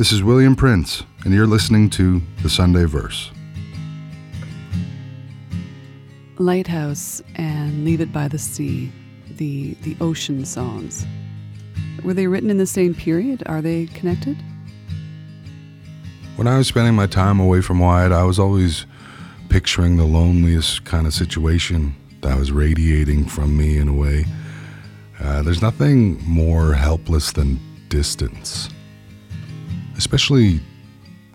This is William Prince, and you're listening to The Sunday Verse. Lighthouse and Leave It by the Sea, the, the ocean songs. Were they written in the same period? Are they connected? When I was spending my time away from Wyatt, I was always picturing the loneliest kind of situation that was radiating from me in a way. Uh, there's nothing more helpless than distance, especially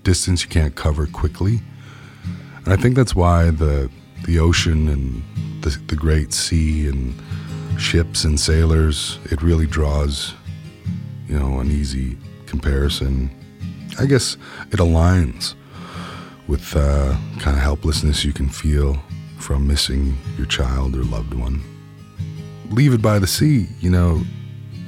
distance you can't cover quickly. And I think that's why the the ocean and the, the great sea and ships and sailors, it really draws, you know, an easy comparison. I guess it aligns with uh, kind of helplessness you can feel from missing your child or loved one. Leave It by the Sea, you know,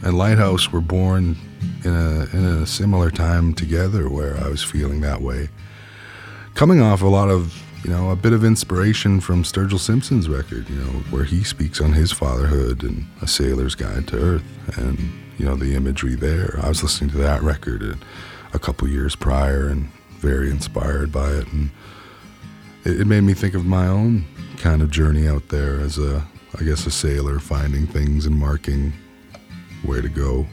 and Lighthouse were born in a, in a similar time together where I was feeling that way. Coming off a lot of you know, a bit of inspiration from Sturgill Simpson's record, you know, where he speaks on his fatherhood and a sailor's guide to Earth and, you know, the imagery there. I was listening to that record a, couple years prior and very inspired by it. And it, it made me think of my own kind of journey out there as a, I guess, a sailor finding things and marking where to go.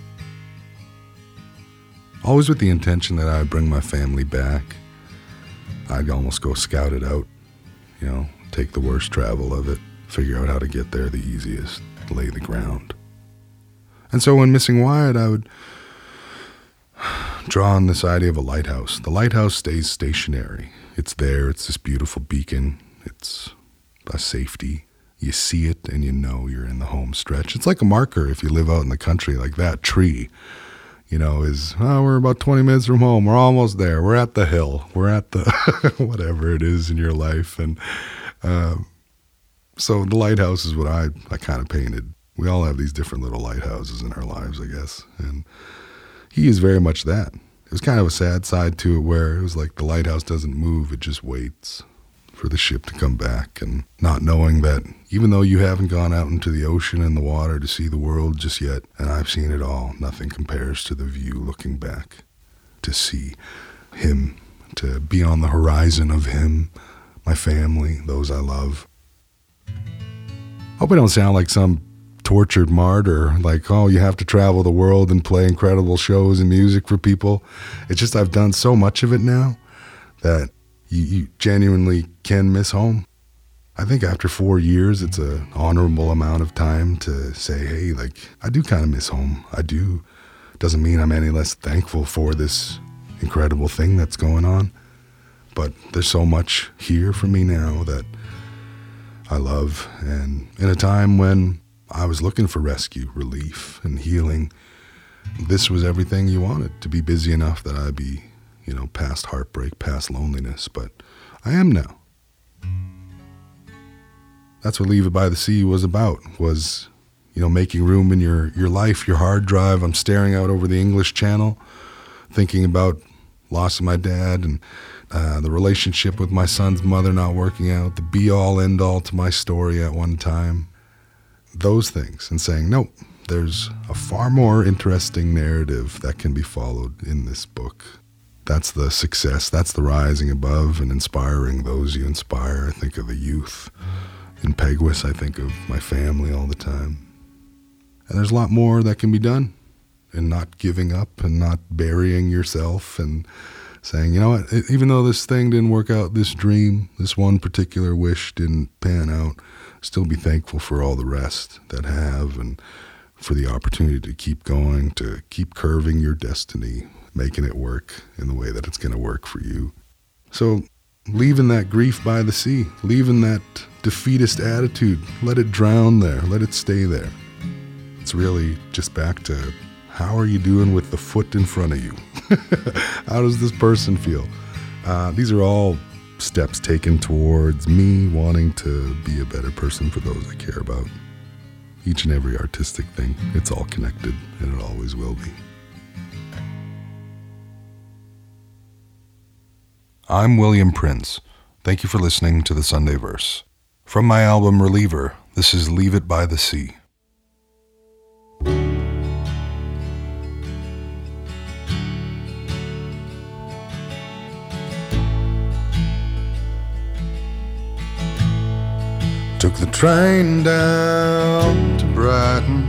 Always with the intention that I'd bring my family back I'd almost go scout it out, you know, take the worst travel of it, figure out how to get there the easiest, lay the ground. And so when missing Wyatt, I would draw on this idea of a lighthouse. The lighthouse stays stationary. It's there, it's this beautiful beacon, it's a safety. You see it and you know you're in the home stretch. It's like a marker if you live out in the country, like that tree you know, is oh, we're about 20 minutes from home. We're almost there. We're at the hill. We're at the whatever it is in your life. And uh, so the lighthouse is what I, I kind of painted. We all have these different little lighthouses in our lives, I guess. And he is very much that. It was kind of a sad side to it where it was like the lighthouse doesn't move, it just waits for the ship to come back and not knowing that even though you haven't gone out into the ocean and the water to see the world just yet, and I've seen it all, nothing compares to the view looking back to see him, to be on the horizon of him, my family, those I love. Hope I don't sound like some tortured martyr, like, oh, you have to travel the world and play incredible shows and music for people. It's just I've done so much of it now that you, you genuinely can miss home. I think after four years, it's an honorable amount of time to say, hey, like, I do kind of miss home. I do. Doesn't mean I'm any less thankful for this incredible thing that's going on. But there's so much here for me now that I love. And in a time when I was looking for rescue, relief, and healing, this was everything you wanted to be busy enough that I'd be you know, past heartbreak, past loneliness, but I am now. That's what Leave It by the Sea was about, was, you know, making room in your, your life, your hard drive. I'm staring out over the English Channel, thinking about loss of my dad and uh, the relationship with my son's mother not working out, the be all end all to my story at one time. Those things, and saying, nope, there's a far more interesting narrative that can be followed in this book that's the success. That's the rising above and inspiring those you inspire. I think of the youth in Peguis. I think of my family all the time. And there's a lot more that can be done and not giving up and not burying yourself and saying, you know what, even though this thing didn't work out, this dream, this one particular wish didn't pan out, still be thankful for all the rest that have and for the opportunity to keep going, to keep curving your destiny making it work in the way that it's going to work for you. So, leaving that grief by the sea, leaving that defeatist attitude, let it drown there, let it stay there. It's really just back to how are you doing with the foot in front of you? how does this person feel? Uh, these are all steps taken towards me wanting to be a better person for those I care about. Each and every artistic thing, it's all connected, and it always will be. I'm William Prince. Thank you for listening to the Sunday Verse. From my album Reliever, this is Leave It by the Sea. Took the train down to Brighton.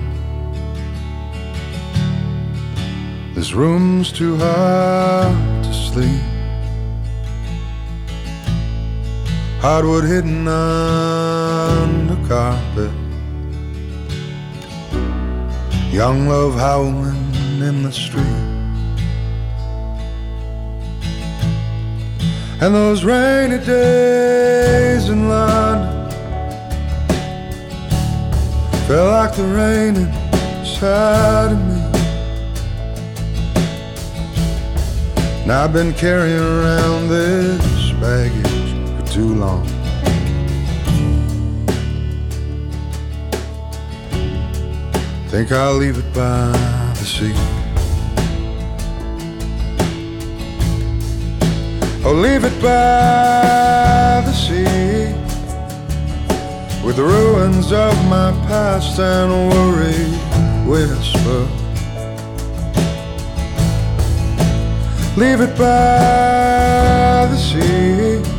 This room's too hot to sleep. Hardwood hidden under carpet. Young love howling in the street. And those rainy days in London Felt like the rain inside of me. Now I've been carrying around this baggage too long. Think I'll leave it by the sea. Oh, leave it by the sea with the ruins of my past and worry whisper. Leave it by the sea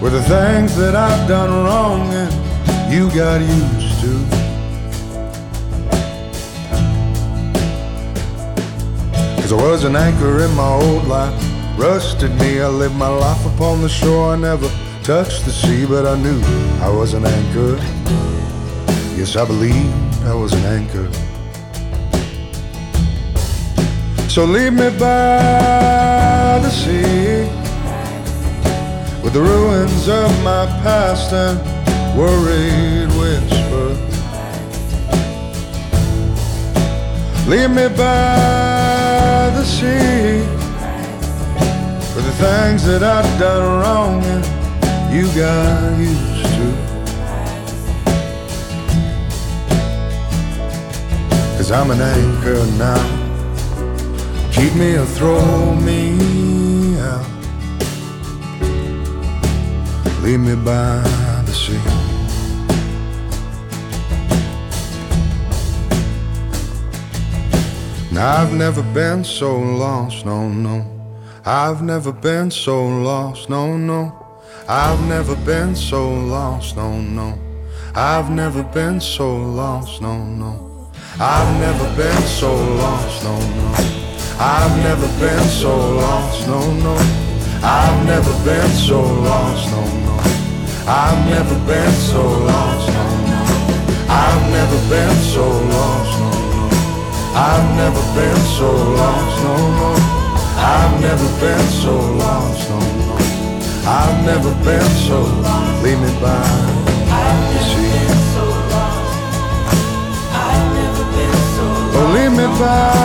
with the things that I've done wrong and you got used to. Cause I was an anchor in my old life, rusted me. I lived my life upon the shore. I never touched the sea, but I knew I was an anchor. Yes, I believed I was an anchor. So leave me by the sea with the ruins of my past and worried whisper. Leave me by the sea for the things that I've done wrong and you got used to. Cause I'm an anchor now. Keep me or throw me Leave me by the sea. Now I've never been so lost, no, no. I've never been so lost, no, no. I've never been so lost, no, no. I've never been so lost, no, no. I've never been so lost, no, no. I've never been so lost, no, no. I've never been so lost, no, more I've never been so lost no. I've never been so lost, no, no. I've never been so lost, no, no. I've never been so lost, no, no. I've never been so lost, no, no. I've never been so leave me by sea. Oh, leave me by